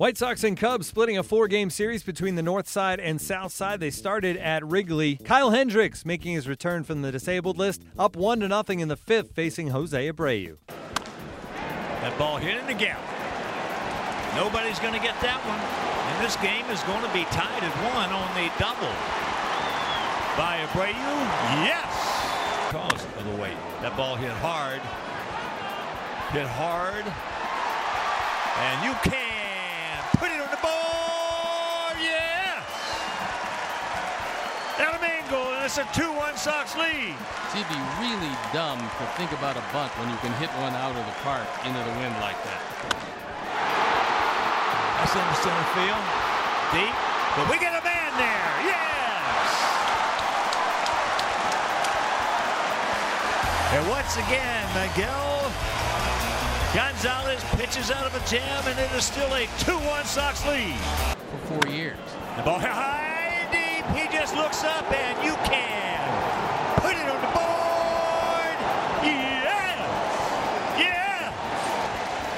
White Sox and Cubs splitting a four game series between the North Side and South Side. They started at Wrigley. Kyle Hendricks making his return from the disabled list, up 1 to nothing in the fifth, facing Jose Abreu. That ball hit in the gap. Nobody's going to get that one. And this game is going to be tied at one on the double. By Abreu. Yes! Because of the weight. That ball hit hard. Hit hard. And you can put it on the board. Yes! Adam Engel, and it's a 2-1 Sox lead. It'd be really dumb to think about a bunt when you can hit one out of the park into the wind like that. That's in the center field. Deep. But we get a man there. Yes! And once again, Miguel Gonzalez pitches out of a jam, and it is still a 2-1 Sox lead. For four years. The ball high deep. He just looks up, and you can put it on the board. Yeah! Yeah!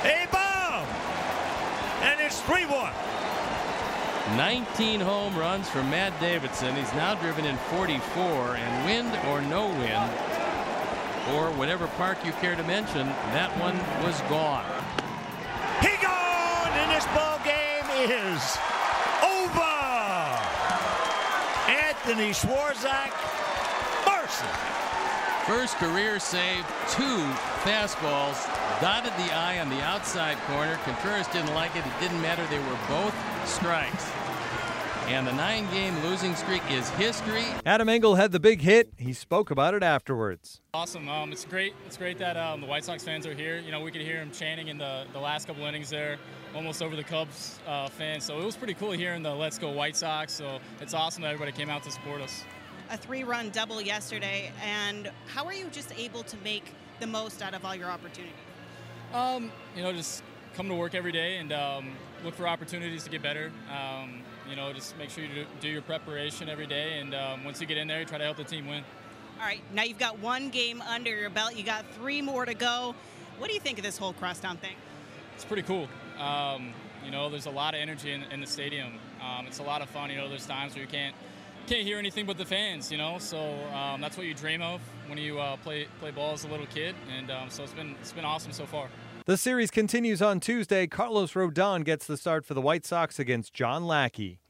A bomb! And it's 3-1. 19 home runs for Matt Davidson. He's now driven in 44, and wind or no wind, or whatever park you care to mention, that one was gone. He gone, and this ball game is over. Anthony Swarzak, Mercy. First career save, two fastballs, dotted the eye on the outside corner. Contreras didn't like it. It didn't matter. They were both strikes. And the nine game losing streak is history. Adam Engel had the big hit. He spoke about it afterwards. Awesome. Um, it's great. It's great that um, the White Sox fans are here. You know, we could hear them chanting in the, the last couple innings there, almost over the Cubs uh, fans. So it was pretty cool hearing the "Let's Go White Sox." So it's awesome that everybody came out to support us. A three-run double yesterday, and how are you just able to make the most out of all your opportunities? Um, you know, just come to work every day and um, look for opportunities to get better. Um, you know, just make sure you do, your preparation every day, and um, once you get in there, you try to help the team win. All right, now you've got one game under your belt. You got three more to go. What do you think of this whole crosstown thing? It's pretty cool. Um, you know, there's a lot of energy in, in the stadium. Um, it's a lot of fun. You know, there's times where you can't can't hear anything but the fans. You know, so um, that's what you dream of when you uh, play play ball as a little kid. And um, so it's been it's been awesome so far. The series continues on Tuesday. Carlos Rodon gets the start for the White Sox against John Lackey.